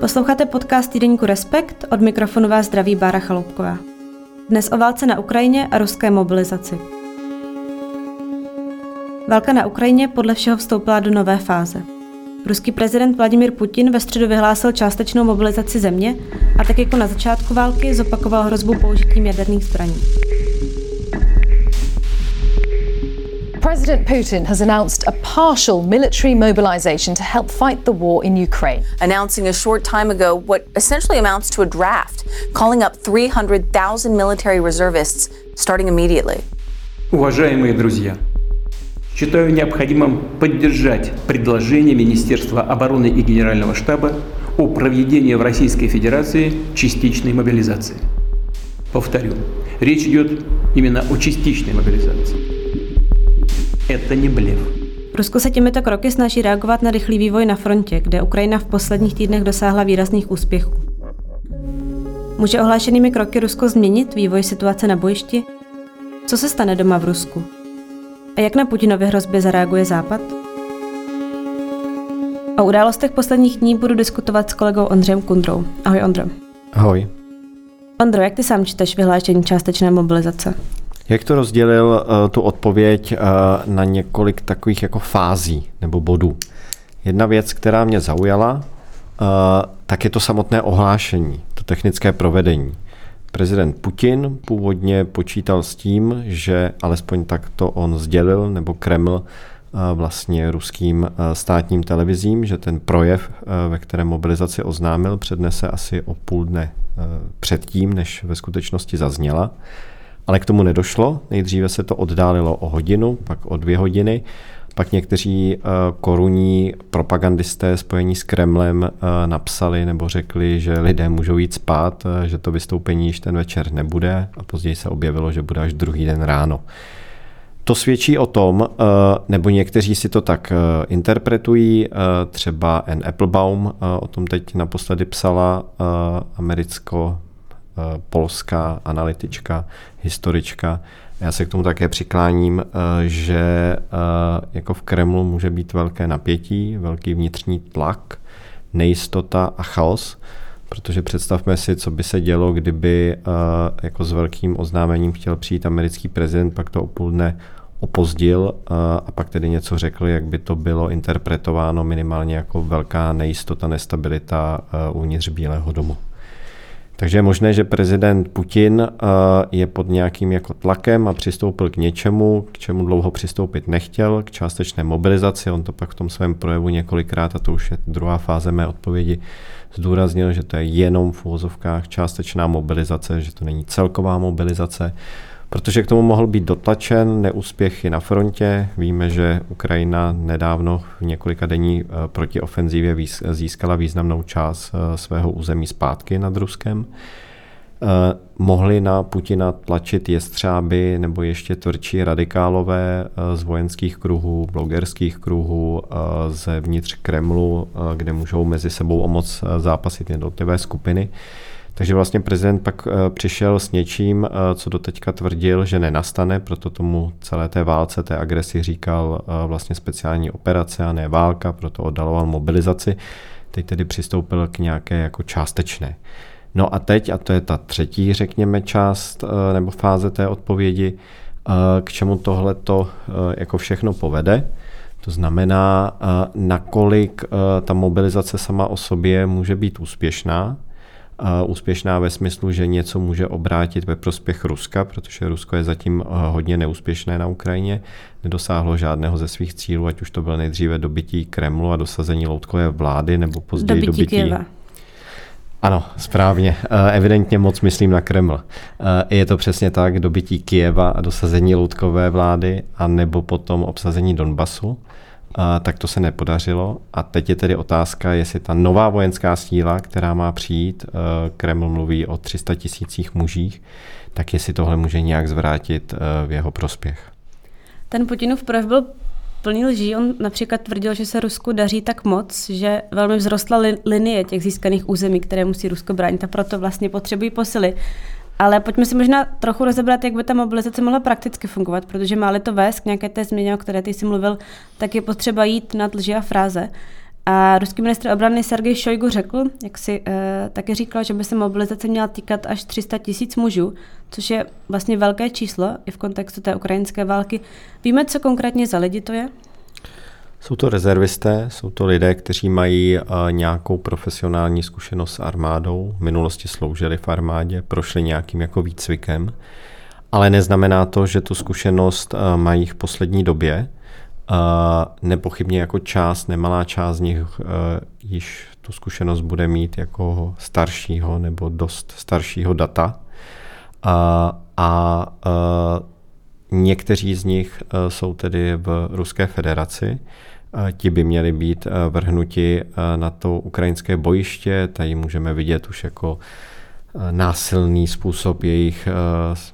Posloucháte podcast týdeníku Respekt, od mikrofonu vás zdraví Bára Chaloupková. Dnes o válce na Ukrajině a ruské mobilizaci. Válka na Ukrajině podle všeho vstoupila do nové fáze. Ruský prezident Vladimir Putin ve středu vyhlásil částečnou mobilizaci země a tak jako na začátku války zopakoval hrozbu použitím jaderných zbraní. President Putin has announced a partial military mobilization to help fight the war in Ukraine. Announcing a short time ago what essentially amounts to a draft, calling up 300,000 military reservists starting immediately. Уважаемые друзья, считаю необходимым поддержать предложение Министерства обороны и Генерального штаба о проведении в Российской Федерации частичной мобилизации. Повторю, речь идет именно о частичной мобилизации. Это не блеф. Rusko se těmito kroky snaží reagovat na rychlý vývoj na frontě, kde Ukrajina v posledních týdnech dosáhla výrazných úspěchů. Může ohlášenými kroky Rusko změnit vývoj situace na bojišti? Co se stane doma v Rusku? A jak na Putinově hrozbě zareaguje Západ? O událostech posledních dní budu diskutovat s kolegou Ondřejem Kundrou. Ahoj Ondro. Ahoj. Ondro, jak ty sám čteš vyhlášení částečné mobilizace? Jak to rozdělil uh, tu odpověď uh, na několik takových jako fází nebo bodů? Jedna věc, která mě zaujala, uh, tak je to samotné ohlášení, to technické provedení. Prezident Putin původně počítal s tím, že alespoň tak to on sdělil, nebo Kreml vlastně ruským státním televizím, že ten projev, ve kterém mobilizaci oznámil, přednese asi o půl dne předtím, než ve skutečnosti zazněla. Ale k tomu nedošlo. Nejdříve se to oddálilo o hodinu, pak o dvě hodiny. Pak někteří uh, korunní propagandisté spojení s Kremlem uh, napsali nebo řekli, že lidé můžou jít spát, uh, že to vystoupení již ten večer nebude a později se objevilo, že bude až druhý den ráno. To svědčí o tom, nebo někteří si to tak interpretují, třeba Anne Applebaum o tom teď naposledy psala, americko Eh, polská analytička, historička. Já se k tomu také přikláním, eh, že eh, jako v Kremlu může být velké napětí, velký vnitřní tlak, nejistota a chaos, protože představme si, co by se dělo, kdyby jako s velkým oznámením chtěl přijít americký prezident, pak to o půl dne opozdil a pak tedy něco řekl, jak by to bylo interpretováno minimálně jako velká nejistota, nestabilita uvnitř Bílého domu. Takže je možné, že prezident Putin eh, je pod nějakým jako tlakem a přistoupil k něčemu, k čemu dlouho přistoupit nechtěl, k částečné mobilizaci. On to pak v tom svém projevu několikrát, a to už je druhá fáze mé odpovědi, zdůraznil, že to je jenom v úvozovkách částečná mobilizace, že to není celková mobilizace protože k tomu mohl být dotlačen neúspěchy na frontě. Víme, že Ukrajina nedávno v několika denní eh, protiofenzívě získala významnou část eh, svého území zpátky nad Ruskem. Eh, mohli na Putina tlačit jestřáby nebo ještě tvrdší radikálové z vojenských kruhů, blogerských kruhů, zevnitř Kremlu, kde můžou mezi sebou o moc zápasit jednotlivé skupiny. Takže vlastně prezident pak eh, přišel s něčím, eh, co doteďka tvrdil, že nenastane, proto tomu celé té válce, té agresi říkal eh, vlastně speciální operace a ne válka, proto oddaloval mobilizaci. Teď tedy přistoupil k nějaké jako částečné. No a teď, a to je ta třetí, řekněme, část nebo fáze té odpovědi, k čemu tohle to jako všechno povede. To znamená, nakolik ta mobilizace sama o sobě může být úspěšná, úspěšná ve smyslu, že něco může obrátit ve prospěch Ruska, protože Rusko je zatím eh, hodně neúspěšné na Ukrajině, nedosáhlo žádného ze svých cílů, ať už to byl nejdříve dobytí Kremlu a dosazení loutkové vlády, nebo později dobytí, dobytí. Ano, správně. Eh, evidentně moc myslím na Kreml. Eh, je to přesně tak, dobytí Kieva a dosazení loutkové vlády, a nebo potom obsazení Donbasu tak to se nepodařilo. A teď je tedy otázka, jestli ta nová vojenská síla, která má přijít, eh, Kreml mluví o 300 tisících mužích, tak jestli tohle může nějak zvrátit eh, v jeho prospěch. Ten Putinův projev byl plný lží. On například tvrdil, že se Rusku daří tak moc, že velmi vzrostla li- linie těch získaných území, které musí Rusko bránit a proto vlastně potřebují posily. Ale pojďme si možná trochu rozebrat, jak by ta mobilizace mohla prakticky fungovat, protože má-li to vést k nějaké té změně, o které ty jsi mluvil, tak je potřeba jít nad lži a fráze. A ruský ministr obrany Sergej Šojgu řekl, jak si e, taky říkal, že by se mobilizace měla týkat až 300 tisíc mužů, což je vlastně velké číslo i v kontextu té ukrajinské války. Víme, co konkrétně za lidi to je? Jsou to rezervisté, jsou to lidé, kteří mají nějakou profesionální zkušenost s armádou, v minulosti sloužili v armádě, prošli nějakým jako výcvikem, ale neznamená to, že tu zkušenost mají v poslední době. Nepochybně jako část, nemalá část z nich již tu zkušenost bude mít jako staršího nebo dost staršího data. A uh, někteří z nich uh, jsou tedy v Ruské federaci ti by měli být eh, vrhnuti eh, na to ukrajinské bojiště. Tady můžeme vidět už jako eh, násilný způsob jejich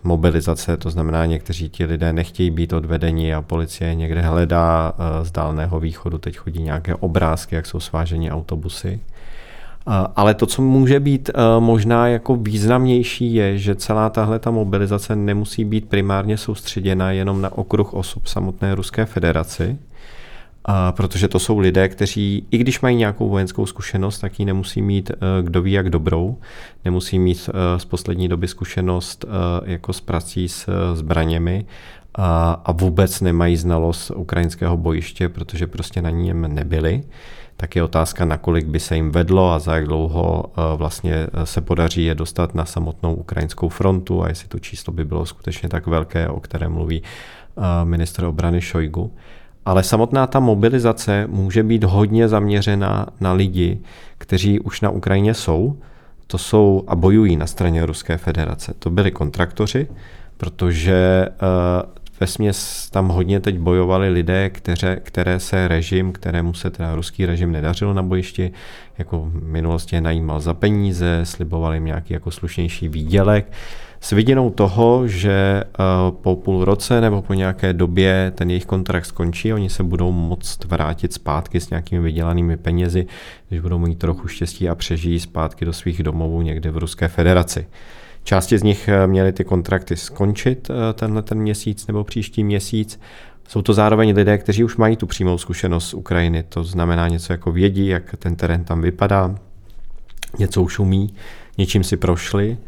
mobilizace, to znamená, někteří ti lidé nechtějí být odvedeni a policie někde hledá z dálného východu, teď chodí nějaké obrázky, jak jsou sváženi autobusy. Ale to, co může být možná jako významnější, je, že celá tahle ta mobilizace nemusí být primárně soustředěna jenom na okruh osob samotné Ruské federaci, a protože to jsou lidé, kteří, i když mají nějakou vojenskou zkušenost, tak ji nemusí mít, eh, kdo ví, jak dobrou. Nemusí mít z poslední doby zkušenost jako s prací s zbraněmi a, a vůbec nemají znalost ukrajinského bojiště, protože prostě na něm nebyli. Tak je otázka, nakolik by se jim vedlo a za jak dlouho vlastně se podaří je dostat na samotnou ukrajinskou frontu a jestli to číslo by bylo skutečně tak velké, o kterém mluví minister obrany Šojgu ale samotná ta mobilizace může být hodně zaměřena na lidi, kteří už na Ukrajině jsou, to jsou a bojují na straně Ruské federace. To byli kontraktoři, protože uh, ve směs tam hodně teď bojovali lidé, které, které se režim, kterému se teda ruský režim nedařil na bojišti, jako v minulosti je najímal za peníze, slibovali jim nějaký jako slušnější výdělek s viděnou toho, že eh, po půl roce nebo po nějaké době ten jejich kontrakt skončí, oni se budou moct vrátit zpátky s nějakými vydělanými penězi, když budou mít trochu štěstí a přežijí zpátky do svých domovů někde v Ruské federaci. Části z nich eh, měly ty kontrakty skončit eh, tenhle ten měsíc nebo příští měsíc. Jsou to zároveň lidé, kteří už mají tu přímou zkušenost z Ukrajiny, to znamená něco jako vědí, jak ten terén tam vypadá, něco už umí, něčím si prošli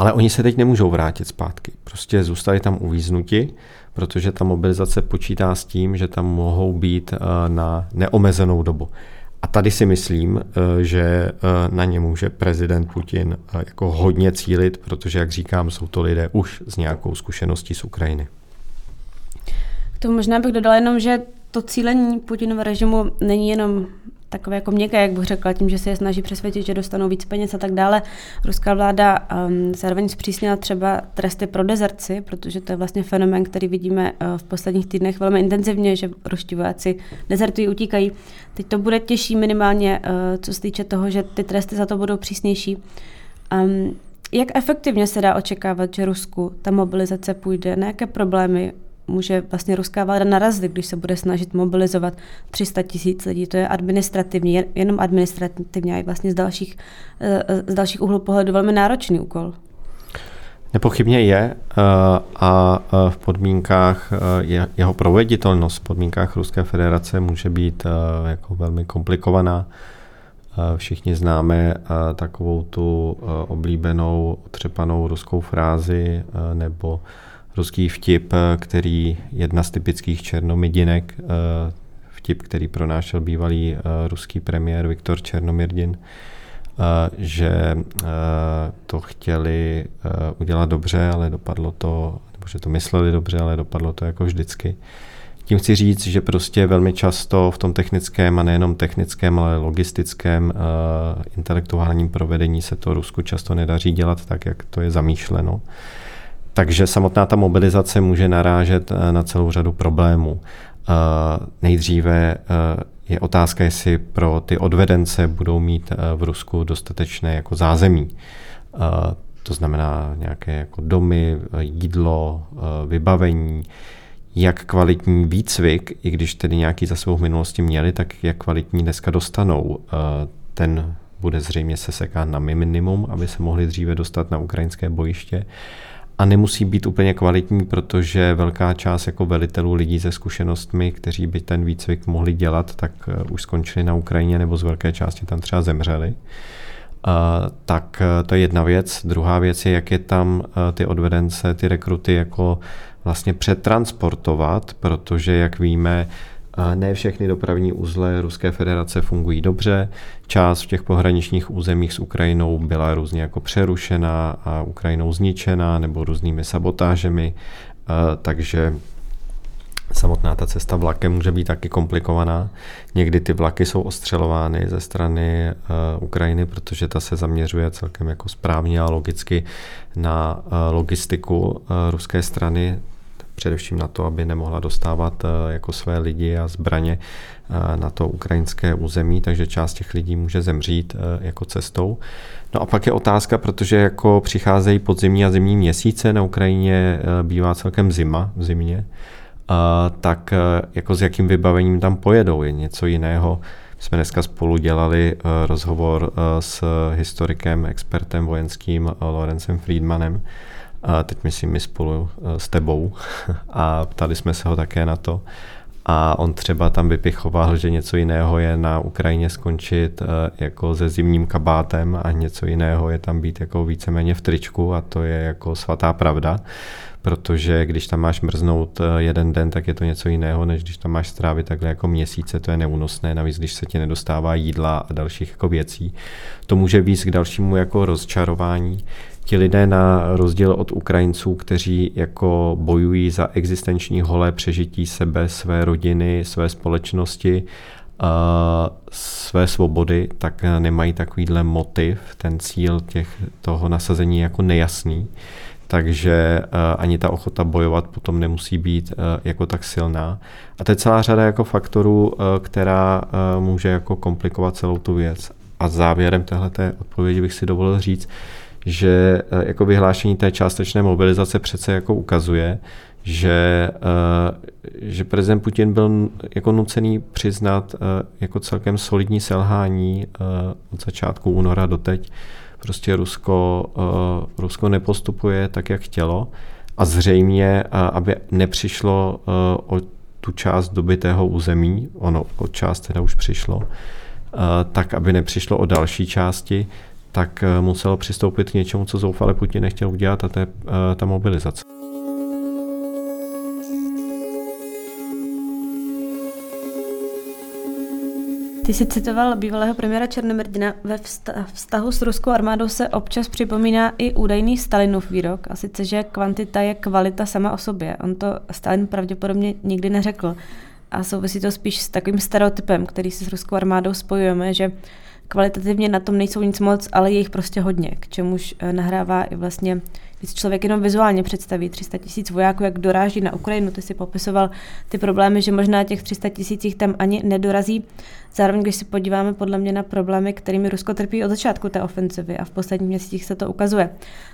ale oni se teď nemůžou vrátit zpátky. Prostě zůstali tam uvíznuti, protože ta mobilizace počítá s tím, že tam mohou být eh, na neomezenou dobu. A tady si myslím, eh, že eh, na ně může prezident Putin jako hodně cílit, protože, jak říkám, jsou to lidé už s nějakou zkušeností z Ukrajiny. To možná bych dodala jenom, že to cílení Putinova režimu není jenom takové jako měkké, jak bych řekla, tím, že se je snaží přesvědčit, že dostanou víc peněz a tak dále. Ruská vláda um, zároveň zpřísnila třeba tresty pro dezerci, protože to je vlastně fenomén, který vidíme uh, v posledních týdnech velmi intenzivně, že ruští vojáci dezertují, utíkají. Teď to bude těžší minimálně, uh, co se týče toho, že ty tresty za to budou přísnější. Um, jak efektivně se dá očekávat, že Rusku ta mobilizace půjde? Na jaké problémy může vlastně ruská vláda narazit, když se bude snažit mobilizovat 300 tisíc lidí. To je administrativní, jenom administrativně a vlastně z dalších, eh, z dalších úhlů pohledu velmi náročný úkol. Nepochybně je eh, a eh, v podmínkách jeho proveditelnost v podmínkách Ruské federace může být jako velmi komplikovaná. Všichni známe takovou tu oblíbenou otřepanou ruskou frázi nebo ruský vtip, který jedna z typických černomidinek, eh, vtip, který pronášel bývalý eh, ruský premiér Viktor Černomirdin, eh, že to chtěli udělat dobře, ale dopadlo to, nebo že to mysleli dobře, ale dopadlo to jako vždycky. Tím chci říct, že prostě velmi často v tom technickém a nejenom technickém, ale logistickém, intelektuálním provedení se to Rusku často nedaří dělat tak, jak to je zamýšleno. Takže samotná ta mobilizace může narážet eh, na celou řadu problémů. Eh, nejdříve eh, je otázka, jestli pro ty odvedence budou mít v Rusku dostatečné jako zázemí. To znamená nějaké jako domy, jídlo, vybavení, jak kvalitní výcvik, i když tedy nějaký za svou minulosti měli, tak jak kvalitní dneska dostanou. Ten bude zřejmě se sekat na minimum, aby se mohli dříve dostat na ukrajinské bojiště. A nemusí být úplně kvalitní, protože velká část jako velitelů lidí se zkušenostmi, kteří by ten výcvik mohli dělat, tak eh, už skončili na Ukrajině nebo z velké části tam třeba zemřeli. Uh, tak to je jedna věc. Druhá věc je, jak je tam ty odvedence, ty rekruty jako vlastně přetransportovat, protože, jak víme, ne všechny dopravní uzly Ruské federace fungují dobře. Část v těch pohraničních územích s Ukrajinou byla různě jako přerušena a Ukrajinou zničena nebo různými sabotážemi, takže samotná ta cesta vlakem může být taky komplikovaná. Někdy ty vlaky jsou ostřelovány ze strany uh, Ukrajiny, protože ta se zaměřuje celkem jako správně a logicky na uh, logistiku ruské strany, především na to, aby nemohla dostávat eh, jako své lidi a zbraně eh, na to ukrajinské území, takže část těch lidí může zemřít eh, jako cestou. No a pak je otázka, protože jako přicházejí podzimní a zimní měsíce, na Ukrajině bývá celkem zima v zimě, tak jako s jakým vybavením tam pojedou, je něco jiného. Jsme dneska spolu dělali rozhovor s historikem, expertem vojenským Lorencem Friedmanem, a teď myslím my spolu eh, s tebou. A ptali jsme se ho také na to. A on třeba tam vypichoval, že něco jiného je na Ukrajině skončit eh, jako se zimním kabátem a něco jiného je tam být jako víceméně v tričku a to je jako svatá pravda, protože když tam máš mrznout eh, jeden den, tak je to něco jiného, než když tam máš strávit takhle jako měsíce, to je neúnosné, navíc když se ti nedostává jídla a dalších jako věcí. To může víc k dalšímu jako rozčarování ti lidé na rozdíl od Ukrajinců, kteří jako bojují za existenční holé přežití sebe, své rodiny, své společnosti, své svobody, tak nemají takovýhle motiv, ten cíl těch, toho nasazení jako nejasný. Takže ani ta ochota bojovat potom nemusí být jako tak silná. A to je celá řada jako faktorů, která může jako komplikovat celou tu věc. A závěrem téhleté odpovědi bych si dovolil říct, že eh, jako vyhlášení té částečné mobilizace přece jako ukazuje, že, eh, že prezident Putin byl jako nucený přiznat eh, jako celkem solidní selhání od začátku února do teď. Prostě Rusko, Rusko nepostupuje tak, jak chtělo a zřejmě, aby nepřišlo o tu část dobitého území, ono o část teda už přišlo, tak aby nepřišlo o další části, tak eh, muselo přistoupit k něčemu, co zoufale Putin nechtěl udělat, a to je eh, ta mobilizace. Ty jsi citoval bývalého premiéra Černomrdina. Ve vztahu s ruskou armádou se občas připomíná i údajný Stalinův výrok, a sice, že kvantita je kvalita sama o sobě. On to Stalin pravděpodobně nikdy neřekl. A souvisí to spíš s takovým stereotypem, který si s ruskou armádou spojujeme, že kvalitativně na tom nejsou nic moc, ale je jich prostě hodně, k čemuž eh, nahrává i vlastně, když člověk jenom vizuálně představí 300 tisíc vojáků, jak doráží na Ukrajinu, ty si popisoval ty problémy, že možná těch 300 tisících tam ani nedorazí. Zároveň, když se podíváme podle mě na problémy, kterými Rusko trpí od začátku té ofenzivy a v posledních měsících se to ukazuje,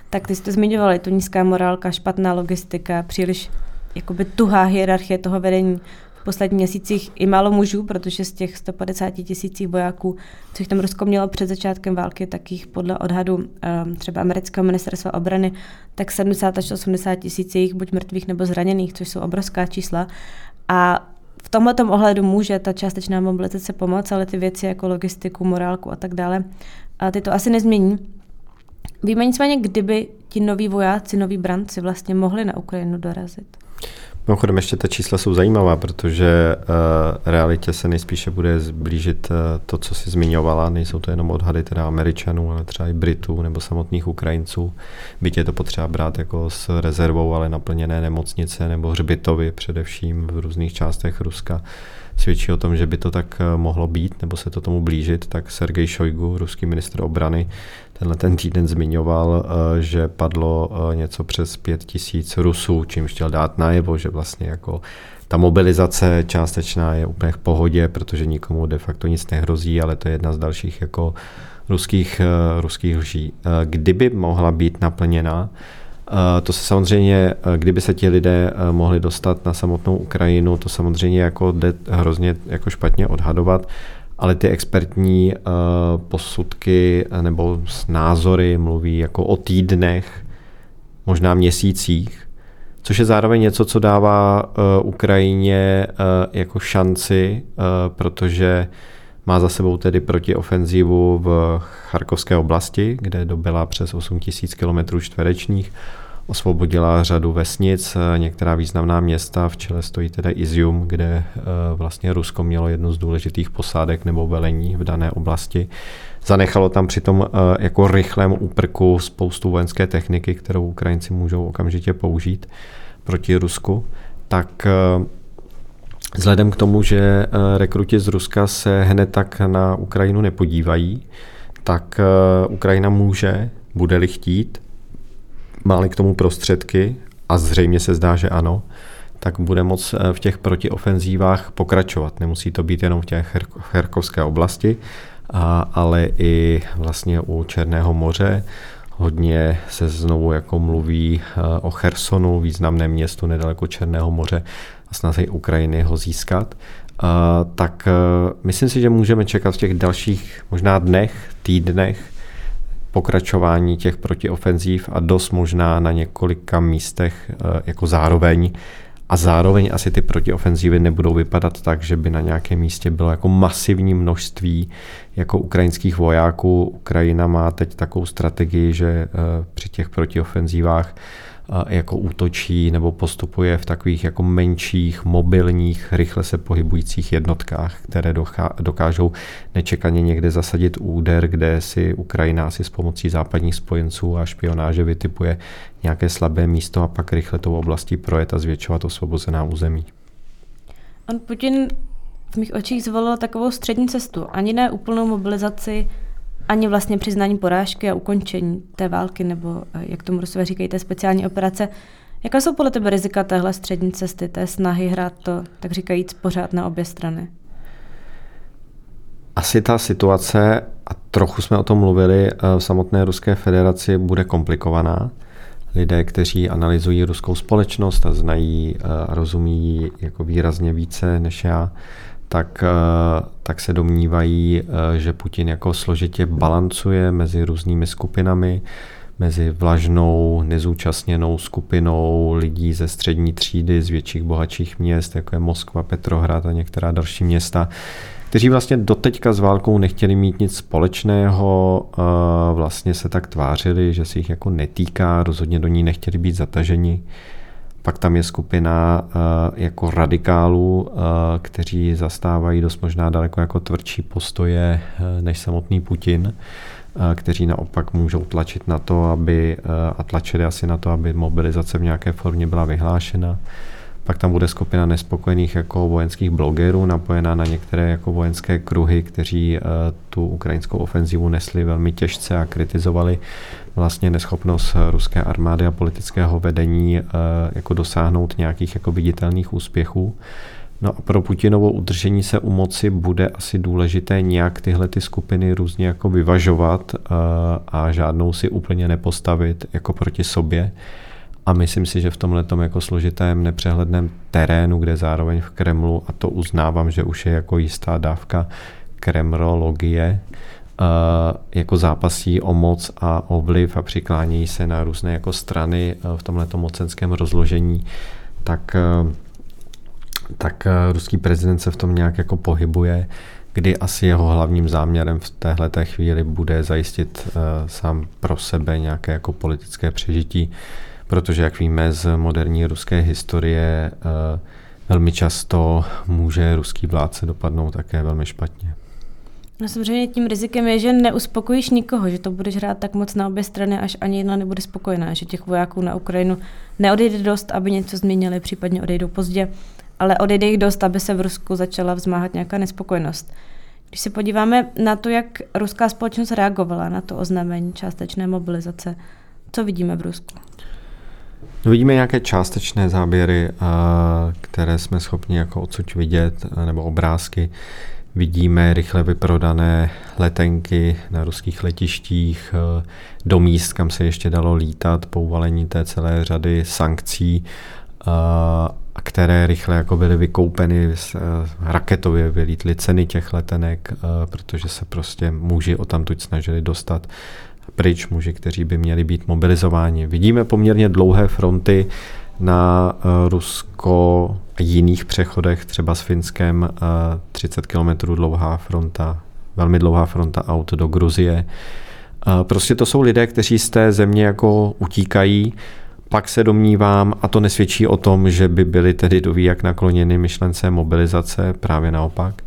tak ty jste zmiňovali, tu nízká morálka, špatná logistika, příliš jakoby tuhá hierarchie toho vedení, posledních měsících i málo mužů, protože z těch 150 tisících vojáků, co jich tam Rusko mělo před začátkem války, tak jich podle odhadu um, třeba amerického ministerstva obrany, tak 70 až 80 tisíc jich buď mrtvých nebo zraněných, což jsou obrovská čísla. A v tomhle ohledu může ta částečná mobilizace pomoct, ale ty věci jako logistiku, morálku a tak dále, a ty to asi nezmění. Víme nicméně, kdyby ti noví vojáci, noví branci vlastně mohli na Ukrajinu dorazit. Mimochodem ještě ta čísla jsou zajímavá, protože uh, realitě se nejspíše bude zblížit uh, to, co si zmiňovala. Nejsou to jenom odhady teda Američanů, ale třeba i Britů nebo samotných Ukrajinců. Byť je to potřeba brát jako s rezervou, ale naplněné nemocnice nebo hřbitovy především v různých částech Ruska svědčí o tom, že by to tak eh, mohlo být, nebo se to tomu blížit, tak Sergej Šojgu, ruský ministr obrany, tenhle ten týden zmiňoval, eh, že padlo eh, něco přes pět tisíc Rusů, čímž chtěl dát najevo, že vlastně jako ta mobilizace částečná je úplně v pohodě, protože nikomu de facto nic nehrozí, ale to je jedna z dalších jako ruských, ruských lží. Kdyby mohla být naplněna, to se samozřejmě, kdyby se ti lidé mohli dostat na samotnou Ukrajinu, to samozřejmě jako jde hrozně jako špatně odhadovat, ale ty expertní posudky nebo názory mluví jako o týdnech, možná měsících, což je zároveň něco, co dává Ukrajině jako šanci, protože má za sebou tedy protiofenzivu v Charkovské oblasti, kde dobila přes 8 000 km čtverečních, osvobodila řadu vesnic, některá významná města, v čele stojí teda Izium, kde eh, vlastně Rusko mělo jednu z důležitých posádek nebo velení v dané oblasti. Zanechalo tam přitom eh, jako rychlém úprku spoustu vojenské techniky, kterou Ukrajinci můžou okamžitě použít proti Rusku. Tak eh, Vzhledem k tomu, že eh, rekruti z Ruska se hned tak na Ukrajinu nepodívají, tak eh, Ukrajina může, bude-li chtít, má k tomu prostředky, a zřejmě se zdá, že ano, tak bude moc eh, v těch protiofenzívách pokračovat. Nemusí to být jenom v těch Herkovské oblasti, ale i vlastně u Černého moře. Hodně se znovu jako mluví o Chersonu, významném městu nedaleko Černého moře, a snahy Ukrajiny ho získat, tak e, myslím si, že můžeme čekat v těch dalších možná dnech, týdnech pokračování těch protiofenzív a dost možná na několika místech e, jako zároveň. A zároveň asi ty protiofenzívy nebudou vypadat tak, že by na nějakém místě bylo jako masivní množství jako ukrajinských vojáků. Ukrajina má teď takovou strategii, že e, při těch protiofenzívách jako útočí nebo postupuje v takových jako menších, mobilních, rychle se pohybujících jednotkách, které dokážou nečekaně někde zasadit úder, kde si Ukrajina si s pomocí západních spojenců a špionáže vytipuje nějaké slabé místo a pak rychle tou oblastí projet a zvětšovat osvobozená území. On Putin v mých očích zvolil takovou střední cestu. Ani ne úplnou mobilizaci ani vlastně přiznání porážky a ukončení té války, nebo eh, jak tomu Rusové říkají, té speciální operace. Jaká jsou podle tebe rizika téhle střední cesty, té snahy hrát to, tak říkajíc, pořád na obě strany? Asi ta situace, a trochu jsme o tom mluvili, eh, v samotné Ruské federaci bude komplikovaná. Lidé, kteří analyzují ruskou společnost a znají eh, a rozumí jako výrazně více než já, tak, tak se domnívají, eh, že Putin jako složitě balancuje mezi různými skupinami, mezi vlažnou, nezúčastněnou skupinou lidí ze střední třídy, z větších, bohatších měst, jako je Moskva, Petrohrad a některá další města, kteří vlastně doteďka s válkou nechtěli mít nic společného, eh, vlastně se tak tvářili, že se jich jako netýká, rozhodně do ní nechtěli být zataženi. Pak tam je skupina uh, jako radikálů, uh, kteří zastávají dost možná daleko jako tvrdší postoje uh, než samotný Putin, kteří naopak můžou tlačit na to, aby, a tlačili asi na to, aby mobilizace v nějaké formě byla vyhlášena. Pak tam bude skupina nespokojených jako vojenských blogerů, napojená na některé jako vojenské kruhy, kteří tu ukrajinskou ofenzivu nesli velmi těžce a kritizovali vlastně neschopnost ruské armády a politického vedení eh, jako dosáhnout nějakých jako viditelných úspěchů. No a pro Putinovo udržení se u moci bude asi důležité nějak tyhle ty skupiny různě jako vyvažovat eh, a žádnou si úplně nepostavit jako proti sobě. A myslím si, že v tomhle jako složitém, nepřehledném terénu, kde zároveň v Kremlu, a to uznávám, že už je jako jistá dávka kremrologie, jako zápasí o moc a o vliv a přiklánějí se na různé jako strany v tomto mocenském rozložení, tak, tak ruský prezident se v tom nějak jako pohybuje, kdy asi jeho hlavním záměrem v téhle chvíli bude zajistit sám pro sebe nějaké jako politické přežití, protože jak víme z moderní ruské historie, velmi často může ruský vládce dopadnout také velmi špatně. No samozřejmě tím rizikem je, že neuspokojíš nikoho, že to budeš hrát tak moc na obě strany, až ani jedna nebude spokojená, že těch vojáků na Ukrajinu neodejde dost, aby něco změnili, případně odejdou pozdě, ale odejde jich dost, aby se v Rusku začala vzmáhat nějaká nespokojenost. Když se podíváme na to, jak ruská společnost reagovala na to oznámení částečné mobilizace, co vidíme v Rusku? Vidíme nějaké částečné záběry, které jsme schopni jako odsud vidět, nebo obrázky. Vidíme rychle vyprodané letenky na ruských letištích eh, do míst, kam se ještě dalo lítat po uvalení té celé řady sankcí. Eh, které rychle jako byly vykoupeny, raketově vylítly ceny těch letenek, protože se prostě muži o tamtuť snažili dostat pryč, muži, kteří by měli být mobilizováni. Vidíme poměrně dlouhé fronty na Rusko a jiných přechodech, třeba s Finskem 30 km dlouhá fronta, velmi dlouhá fronta aut do Gruzie. Prostě to jsou lidé, kteří z té země jako utíkají, pak se domnívám, a to nesvědčí o tom, že by byli tedy doví jak nakloněny myšlence mobilizace, právě naopak,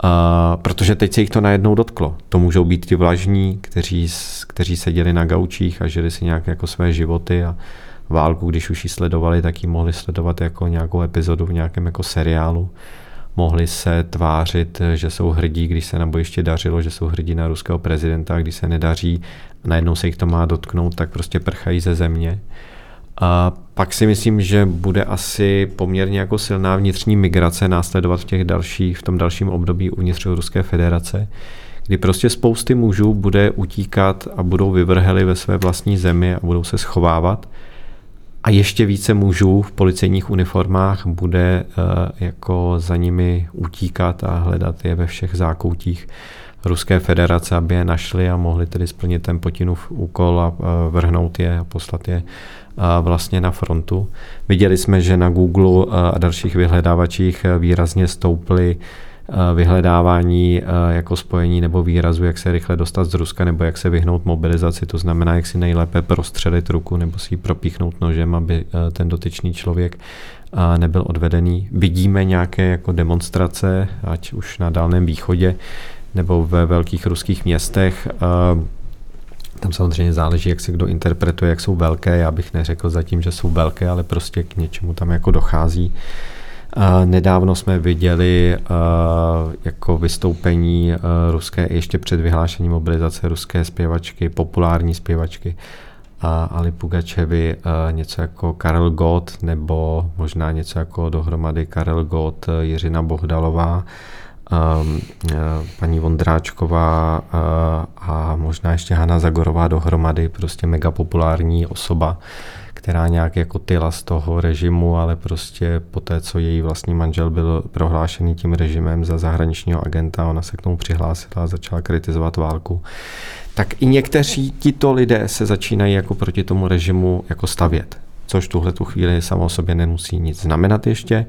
a, protože teď se jich to najednou dotklo. To můžou být ty vlažní, kteří, kteří seděli na gaučích a žili si nějak jako své životy a válku, když už ji sledovali, tak ji mohli sledovat jako nějakou epizodu v nějakém jako seriálu mohli se tvářit, že jsou hrdí, když se na bojiště dařilo, že jsou hrdí na ruského prezidenta, když se nedaří, najednou se jich to má dotknout, tak prostě prchají ze země. A pak si myslím, že bude asi poměrně jako silná vnitřní migrace následovat v, těch dalších, v tom dalším období uvnitř Ruské federace, kdy prostě spousty mužů bude utíkat a budou vyvrheli ve své vlastní zemi a budou se schovávat. A ještě více mužů v policejních uniformách bude eh, jako za nimi utíkat a hledat je ve všech zákoutích Ruské federace, aby je našli a mohli tedy splnit ten Putinův úkol a vrhnout je a poslat je vlastně na frontu. Viděli jsme, že na Google a dalších vyhledávačích výrazně stouply vyhledávání jako spojení nebo výrazu, jak se rychle dostat z Ruska nebo jak se vyhnout mobilizaci, to znamená, jak si nejlépe prostřelit ruku nebo si ji propíchnout nožem, aby ten dotyčný člověk nebyl odvedený. Vidíme nějaké jako demonstrace, ať už na Dálném východě nebo ve velkých ruských městech. Tam samozřejmě záleží, jak se kdo interpretuje, jak jsou velké. Já bych neřekl zatím, že jsou velké, ale prostě k něčemu tam jako dochází. Nedávno jsme viděli jako vystoupení ruské, ještě před vyhlášením mobilizace ruské zpěvačky, populární zpěvačky Ali Pugačevy, něco jako Karel Gott, nebo možná něco jako dohromady Karel Gott, Jiřina Bohdalová, paní Vondráčková a možná ještě Hanna Zagorová dohromady, prostě mega populární osoba která nějak jako tyla z toho režimu, ale prostě po té, co její vlastní manžel byl prohlášený tím režimem za zahraničního agenta, ona se k tomu přihlásila a začala kritizovat válku. Tak i někteří tito lidé se začínají jako proti tomu režimu jako stavět, což tuhle tu chvíli samo o sobě nemusí nic znamenat ještě,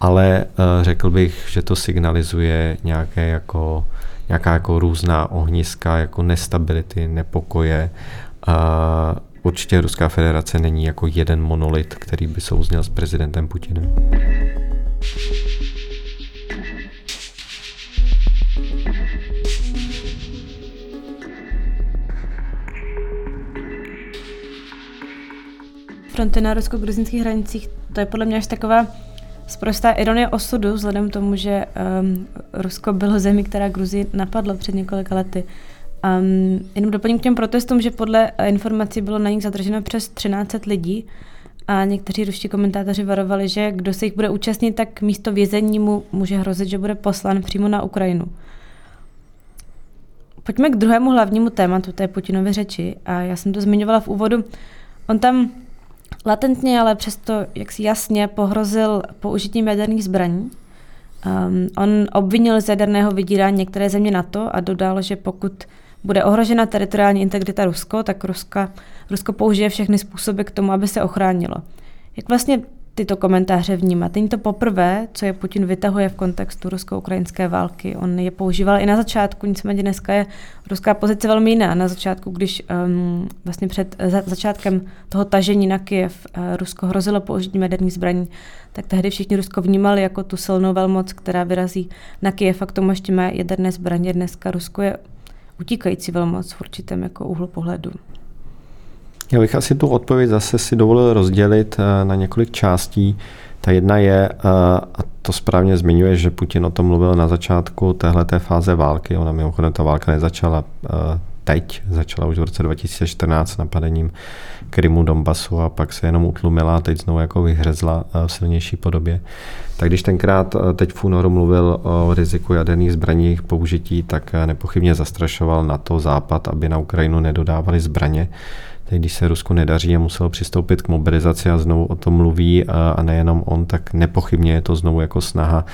ale uh, řekl bych, že to signalizuje nějaké jako, nějaká jako různá ohniska, jako nestability, nepokoje, uh, Určitě Ruská federace není jako jeden monolit, který by souzněl s prezidentem Putinem. Fronty na rusko-gruzinských hranicích, to je podle mě až taková sprostá ironie osudu, vzhledem k tomu, že um, Rusko bylo zemi, která Gruzii napadla před několika lety. Um, jenom doplním k těm protestům, že podle eh, informací bylo na nich zadrženo přes 13 lidí a někteří ruští komentátoři varovali, že kdo se jich bude účastnit, tak místo vězení mu může hrozit, že bude poslán přímo na Ukrajinu. Pojďme k druhému hlavnímu tématu té Putinovy řeči. A já jsem to zmiňovala v úvodu. On tam latentně, ale přesto jak si jasně pohrozil použitím jaderných zbraní. Um, on obvinil z jaderného vydírání některé země NATO a dodal, že pokud bude ohrožena teritoriální integrita Rusko, tak Ruska, Rusko použije všechny způsoby k tomu, aby se ochránilo. Jak vlastně tyto komentáře vnímat? Není to poprvé, co je Putin vytahuje v kontextu rusko-ukrajinské války. On je používal i na začátku, nicméně dneska je ruská pozice velmi jiná. Na začátku, když um, vlastně před za, začátkem toho tažení na Kiev uh, Rusko hrozilo použitím jaderných zbraní, tak tehdy všichni Rusko vnímali jako tu silnou velmoc, která vyrazí na Kiev a k tomu ještě má jaderné zbraně. Dneska Rusko je utíkající velmoc v určitém jako úhlu pohledu. Já bych asi tu odpověď zase si dovolil rozdělit eh, na několik částí. Ta jedna je, eh, a to správně zmiňuje, že Putin o tom mluvil na začátku téhleté fáze války. Ona mimochodem ta válka nezačala eh, teď, začala už v roce 2014 napadením Krymu, Donbasu a pak se jenom utlumila a teď znovu jako vyhřezla v silnější podobě. Tak když tenkrát teď v únoru mluvil o riziku jaderných zbraní jejich použití, tak nepochybně zastrašoval na to Západ, aby na Ukrajinu nedodávali zbraně Teď, když se Rusku nedaří a muselo přistoupit k mobilizaci a znovu o tom mluví a nejenom on, tak nepochybně je to znovu jako snaha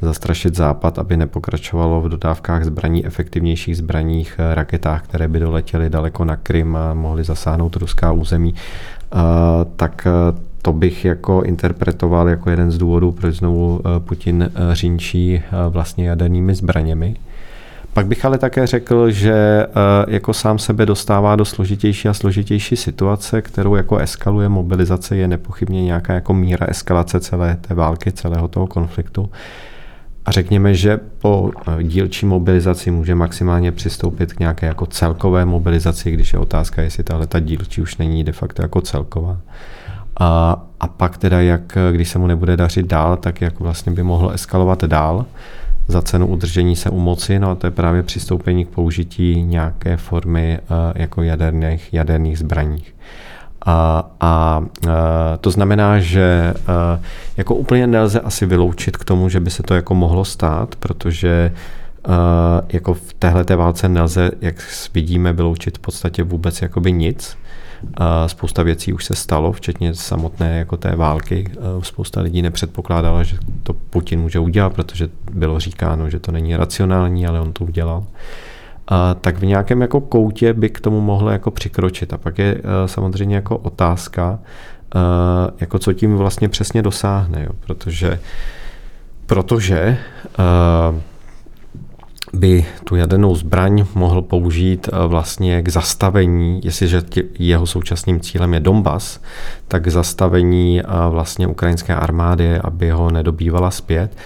zastrašit Západ, aby nepokračovalo v dodávkách zbraní, efektivnějších zbraních, eh, raketách, které by doletěly daleko na Krym a mohly zasáhnout ruská území, tak eh, to bych jako interpretoval jako jeden z důvodů, proč znovu eh, Putin řinčí vlastně jadernými zbraněmi. Pak bych ale také řekl, že jako sám sebe dostává do složitější a složitější situace, kterou jako eskaluje mobilizace, je nepochybně nějaká jako míra eskalace celé té války, celého toho konfliktu. A řekněme, že po eh, dílčí mobilizaci může maximálně přistoupit k nějaké jako celkové mobilizaci, když je otázka, jestli tahle ta dílčí už není de facto jako celková. A, a pak teda, jak když se mu nebude dařit dál, tak jak vlastně by mohlo eskalovat dál za cenu udržení se u moci, no a to je právě přistoupení k použití nějaké formy uh, jako jaderných, jaderných zbraních. A, a to znamená, že jako úplně nelze asi vyloučit k tomu, že by se to jako mohlo stát, protože jako v téhle válce nelze, jak vidíme, vyloučit v podstatě vůbec jakoby nic. Spousta věcí už se stalo, včetně samotné jako té války. Spousta lidí nepředpokládala, že to Putin může udělat, protože bylo říkáno, že to není racionální, ale on to udělal tak v nějakém jako koutě by k tomu mohlo jako přikročit. A pak je eh, samozřejmě jako otázka, eh, jako co tím vlastně přesně dosáhne, jo? protože protože eh, by tu jadernou zbraň mohl použít vlastně k zastavení, jestliže jeho současným cílem je Donbas, tak k zastavení vlastně ukrajinské armády, aby ho nedobývala zpět.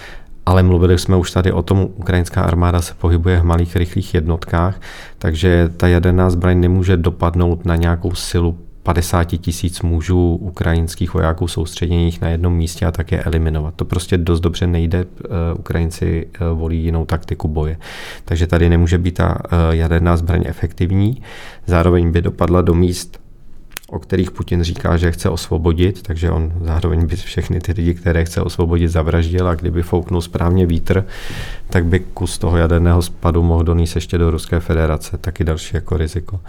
Ale mluvili jsme už tady o tom, ukrajinská armáda se pohybuje v malých rychlých jednotkách, takže ta jaderná zbraň nemůže dopadnout na nějakou silu 50 tisíc mužů ukrajinských vojáků soustředěných na jednom místě a tak je eliminovat. To prostě dost dobře nejde. Eh, Ukrajinci eh, volí jinou taktiku boje. Takže tady nemůže být ta eh, jaderná zbraň efektivní. Zároveň by dopadla do míst, o kterých Putin říká, že chce osvobodit, takže on zároveň by všechny ty lidi, které chce osvobodit, zavraždil a kdyby fouknul správně vítr, tak by kus toho jaderného spadu mohl donést ještě do Ruské federace, taky další jako riziko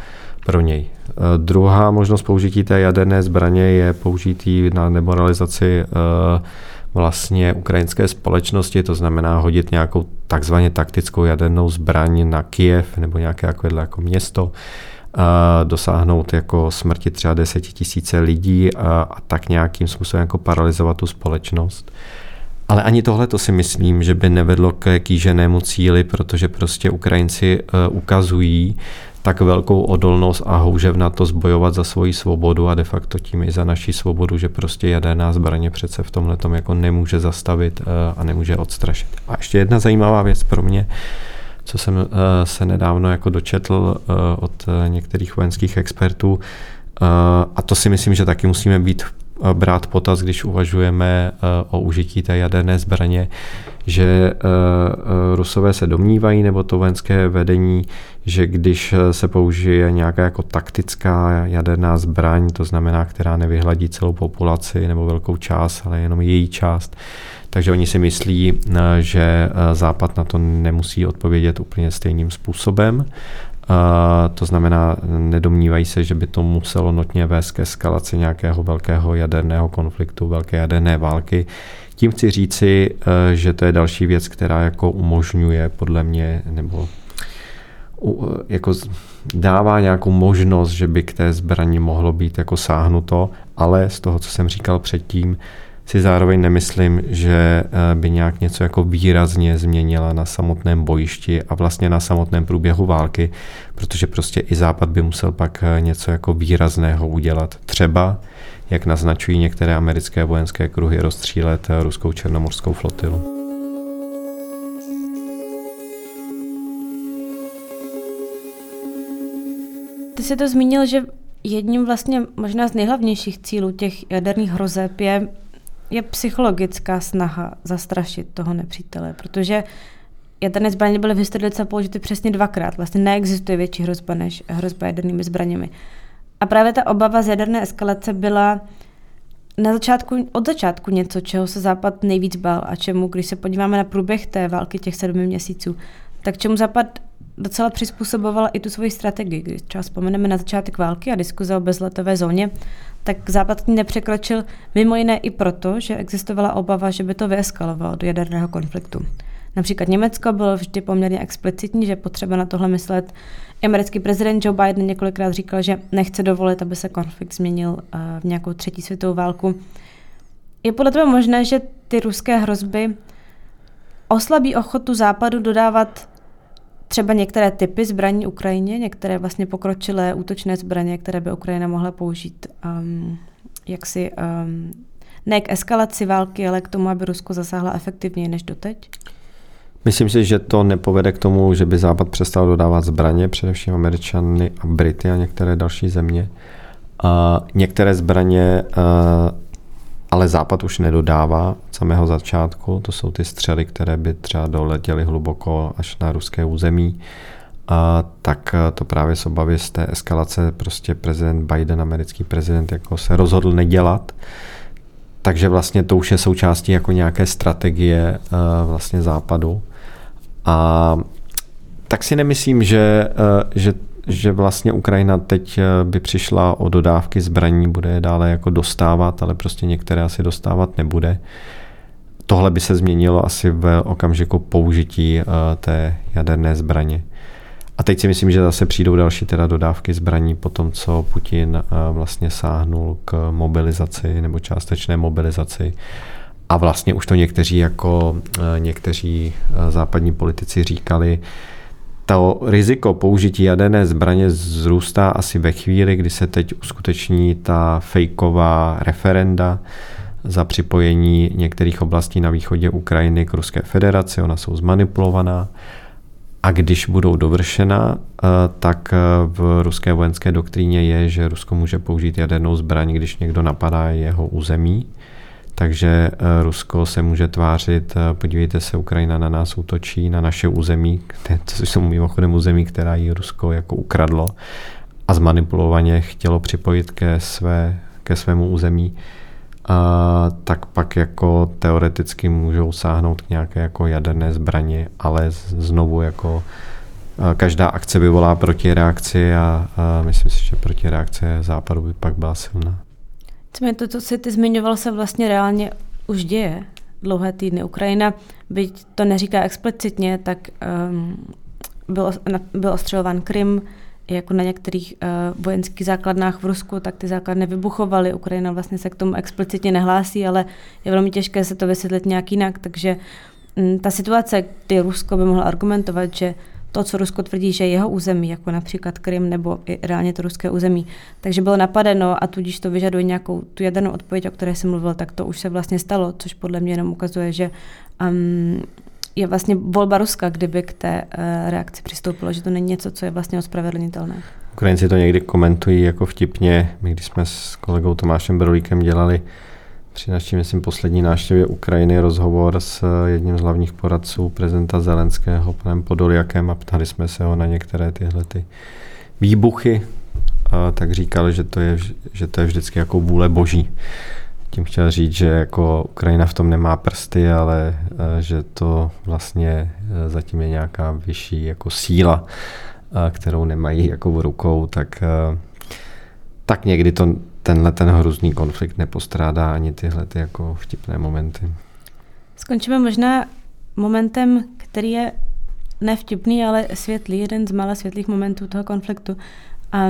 pro něj. E, druhá možnost použití té jaderné zbraně je použití na demoralizaci e, vlastně ukrajinské společnosti, to znamená hodit nějakou takzvaně taktickou jadernou zbraň na Kiev nebo nějaké jako, jako město, dosáhnout jako smrti třeba desetitisíce lidí a, a tak nějakým způsobem jako paralizovat tu společnost. Ale ani tohle to si myslím, že by nevedlo k kýženému cíli, protože prostě Ukrajinci ukazují tak velkou odolnost a houževnatost bojovat za svoji svobodu a de facto tím i za naši svobodu, že prostě jaderná zbraně přece v tomhle jako nemůže zastavit uh, a nemůže odstrašit. A ještě jedna zajímavá věc pro mě, co jsem uh, se nedávno jako dočetl uh, od některých vojenských expertů. A to si myslím, že taky musíme být brát potaz, když uvažujeme o užití té jaderné zbraně, že Rusové se domnívají, nebo to vojenské vedení, že když se použije nějaká jako taktická jaderná zbraň, to znamená, která nevyhladí celou populaci nebo velkou část, ale jenom její část, takže oni si myslí, eh, že eh, Západ na to nemusí odpovědět úplně stejným způsobem. Eh, to znamená, nedomnívají se, že by to muselo notně vést ke eskalaci nějakého velkého jaderného konfliktu, velké jaderné války. Tím chci říci, že to je další věc, která jako umožňuje podle mě, nebo jako dává nějakou možnost, že by k té zbraní mohlo být jako sáhnuto, ale z toho, co jsem říkal předtím, si zároveň nemyslím, že eh, by nějak něco jako výrazně změnila na samotném bojišti a vlastně na samotném průběhu války, protože prostě i Západ by musel pak eh, něco jako výrazného udělat. Třeba, jak naznačují některé americké vojenské kruhy, rozstřílet eh, ruskou černomorskou flotilu. Ty jsi to zmínil, že jedním vlastně možná z nejhlavnějších cílů těch jaderných hrozeb je je psychologická snaha zastrašit toho nepřítele, protože jaderné zbraně byly v historii použity přesně dvakrát. Vlastně neexistuje větší hrozba než hrozba jadernými zbraněmi. A právě ta obava z jaderné eskalace byla na začátku, od začátku něco, čeho se Západ nejvíc bál a čemu, když se podíváme na průběh té války těch sedmi měsíců, tak čemu Západ docela přizpůsobovala i tu svoji strategii. Když třeba vzpomeneme na začátek války a diskuze o bezletové zóně, tak Západ k ní nepřekročil mimo jiné i proto, že existovala obava, že by to vyeskalovalo do jaderného konfliktu. Například Německo bylo vždy poměrně explicitní, že potřeba na tohle myslet. Americký prezident Joe Biden několikrát říkal, že nechce dovolit, aby se konflikt změnil eh, v nějakou třetí světovou válku. Je podle tebe možné, že ty ruské hrozby oslabí ochotu Západu dodávat třeba některé typy zbraní Ukrajině, některé vlastně pokročilé útočné zbraně, které by Ukrajina mohla použít um, jaksi um, ne k eskalaci války, ale k tomu, aby Rusko zasáhla efektivněji než doteď? Myslím si, že to nepovede k tomu, že by Západ přestal dodávat zbraně, především Američany a Brity a některé další země. A některé zbraně ale Západ už nedodává od samého začátku. To jsou ty střely, které by třeba doletěly hluboko až na ruské území. A tak to právě z obavy z té eskalace prostě prezident Biden, americký prezident, jako se rozhodl nedělat. Takže vlastně to už je součástí jako nějaké strategie vlastně západu. A tak si nemyslím, že, že že vlastně Ukrajina teď eh, by přišla o dodávky zbraní, bude je dále jako dostávat, ale prostě některé asi dostávat nebude. Tohle by se změnilo asi v okamžiku použití eh, té jaderné zbraně. A teď si myslím, že zase přijdou další teda dodávky zbraní po tom, co Putin eh, vlastně sáhnul k mobilizaci nebo částečné mobilizaci. A vlastně už to někteří jako někteří západní politici říkali, to riziko použití jaderné zbraně zrůstá asi ve chvíli, kdy se teď uskuteční ta fejková referenda za připojení některých oblastí na východě Ukrajiny k Ruské federaci. Ona jsou zmanipulovaná. A když budou dovršena, eh, tak eh, v ruské vojenské doktríně je, že Rusko může použít jadernou zbraň, když někdo napadá jeho území. Takže eh, Rusko se může tvářit, eh, podívejte se, Ukrajina na nás útočí, na naše území, to jsou mimochodem území, která ji Rusko jako ukradlo a zmanipulovaně chtělo připojit ke, své, ke svému území, a tak pak jako teoreticky můžou sáhnout k nějaké jako jaderné zbraně, ale znovu jako eh, každá akce vyvolá protireakci a, a myslím si, že protireakce západu by pak byla silná. Nicméně to, co jsi ty zmiňoval, se vlastně reálně už děje dlouhé týdny. Ukrajina, byť to neříká explicitně, tak um, byl, byl ostřelován Krym, jako na některých uh, vojenských základnách v Rusku, tak ty základny vybuchovaly. Ukrajina vlastně se k tomu explicitně nehlásí, ale je velmi těžké se to vysvětlit nějak jinak. Takže um, ta situace, kdy Rusko by mohlo argumentovat, že to, co Rusko tvrdí, že je jeho území, jako například Krym nebo i reálně to ruské území. Takže bylo napadeno a tudíž to vyžaduje nějakou tu jadernou odpověď, o které jsem mluvil, tak to už se vlastně stalo, což podle mě jenom ukazuje, že um, je vlastně volba Ruska, kdyby k té uh, reakci přistoupilo, že to není něco, co je vlastně ospravedlnitelné. Ukrajinci to někdy komentují jako vtipně. My když jsme s kolegou Tomášem Brolíkem dělali při naší, myslím, poslední návštěvě Ukrajiny rozhovor s jedním z hlavních poradců prezidenta Zelenského, panem Podoljakem, a ptali jsme se ho na některé tyhle ty výbuchy, a tak říkal, že to, je, že to je vždycky jako vůle boží. Tím chtěl říct, že jako Ukrajina v tom nemá prsty, ale že to vlastně e, zatím je nějaká vyšší jako síla, kterou nemají jako v rukou, tak, tak někdy to tenhle ten hrozný konflikt nepostrádá ani tyhle ty jako vtipné momenty. Skončíme možná momentem, který je nevtipný, ale světlý, jeden z mála světlých momentů toho konfliktu.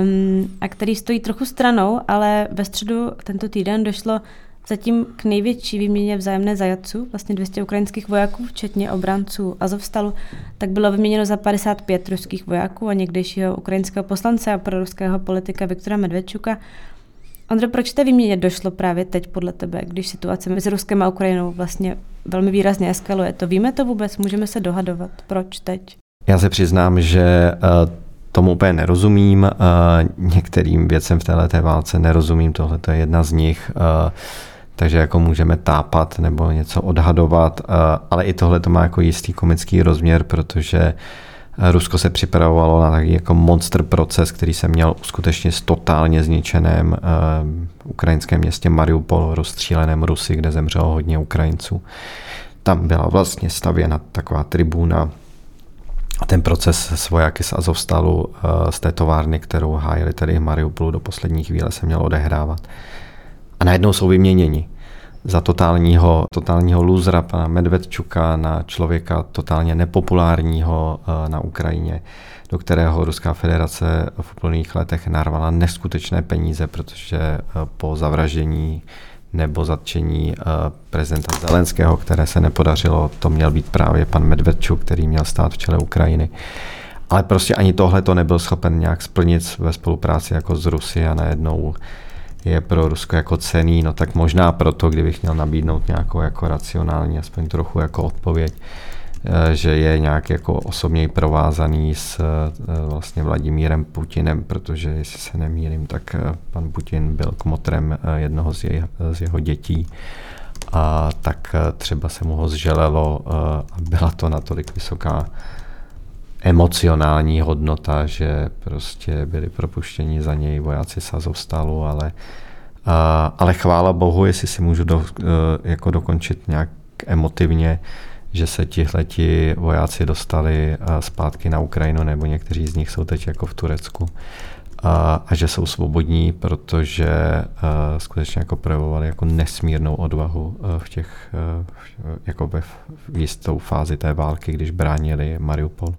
Um, a který stojí trochu stranou, ale ve středu tento týden došlo zatím k největší výměně vzájemné zajatců, vlastně 200 ukrajinských vojáků, včetně obranců Azovstalu, tak bylo vyměněno za 55 ruských vojáků a někdejšího ukrajinského poslance a proruského politika Viktora Medvedčuka Ondro, proč té výměně došlo právě teď podle tebe, když situace mezi Ruskem a Ukrajinou vlastně velmi výrazně eskaluje? To víme to vůbec? Můžeme se dohadovat? Proč teď? Já se přiznám, že eh, tomu úplně nerozumím. Eh, některým věcem v této válce nerozumím. Tohle je jedna z nich. Eh, takže jako můžeme tápat nebo něco odhadovat, ale i tohle to má jako jistý komický rozměr, protože Rusko se připravovalo na takový jako monster proces, který se měl uskutečnit s totálně zničeném uh, ukrajinském městě Mariupol, rozstříleném Rusy, kde zemřelo hodně Ukrajinců. Tam byla vlastně stavěna taková tribuna A ten proces s vojáky z Azovstalu, eh, z té továrny, kterou hájili tedy Mariupolu do poslední chvíle, se měl odehrávat. A najednou jsou vyměněni za totálního, totálního lůzra pana Medvedčuka na člověka totálně nepopulárního eh, na Ukrajině, do kterého Ruská federace v úplných letech narvala neskutečné peníze, protože eh, po zavraždění nebo zatčení eh, prezidenta Zelenského, které se nepodařilo, to měl být právě pan Medvedčuk, který měl stát v čele Ukrajiny. Ale prostě ani tohle to nebyl schopen nějak splnit ve spolupráci jako z Rusy a najednou je pro Rusko jako cený, no tak možná proto, kdybych měl nabídnout nějakou jako racionální, aspoň trochu jako odpověď, eh, že je nějak jako osobně provázaný s eh, vlastně Vladimírem Putinem, protože jestli se nemýlím, tak eh, pan Putin byl kmotrem jednoho z, jej, z jeho dětí. A tak třeba se mu ho zželelo a byla to natolik vysoká emocionální hodnota, že prostě byli propuštěni za něj vojáci Sazovstalu, ale, a, ale chvála Bohu, jestli si můžu do, e, jako dokončit nějak emotivně, že se tihleti vojáci dostali e, zpátky na Ukrajinu, nebo někteří z nich jsou teď jako v Turecku. A, a že jsou svobodní, protože uh, skutečně jako projevovali jako nesmírnou odvahu uh, v těch, jako ve v jistou fázi té války, když bránili Mariupol.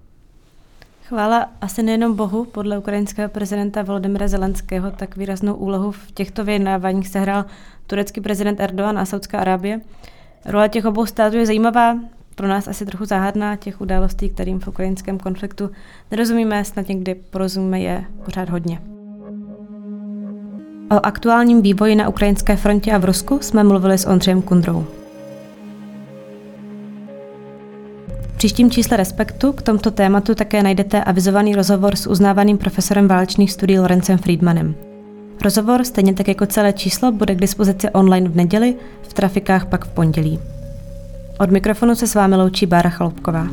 Chvála asi nejenom Bohu, podle ukrajinského prezidenta Volodymyra Zelenského, tak výraznou úlohu v těchto vyjednáváních sehrál turecký prezident Erdogan a Saudská Arábie. Role těch obou států je zajímavá, pro nás asi trochu záhadná těch událostí, kterým v ukrajinském konfliktu nerozumíme, snad někdy porozumíme je pořád hodně. O aktuálním vývoji na ukrajinské frontě a v Rusku jsme mluvili s Ondřejem Kundrou. Příštím čísle Respektu k tomto tématu také najdete avizovaný rozhovor s uznávaným profesorem válečných studií Lorencem Friedmanem. Rozhovor, stejně tak jako celé číslo, bude k dispozici online v neděli, v trafikách pak v pondělí. Od mikrofonu se s vámi loučí Bára Chaloupková.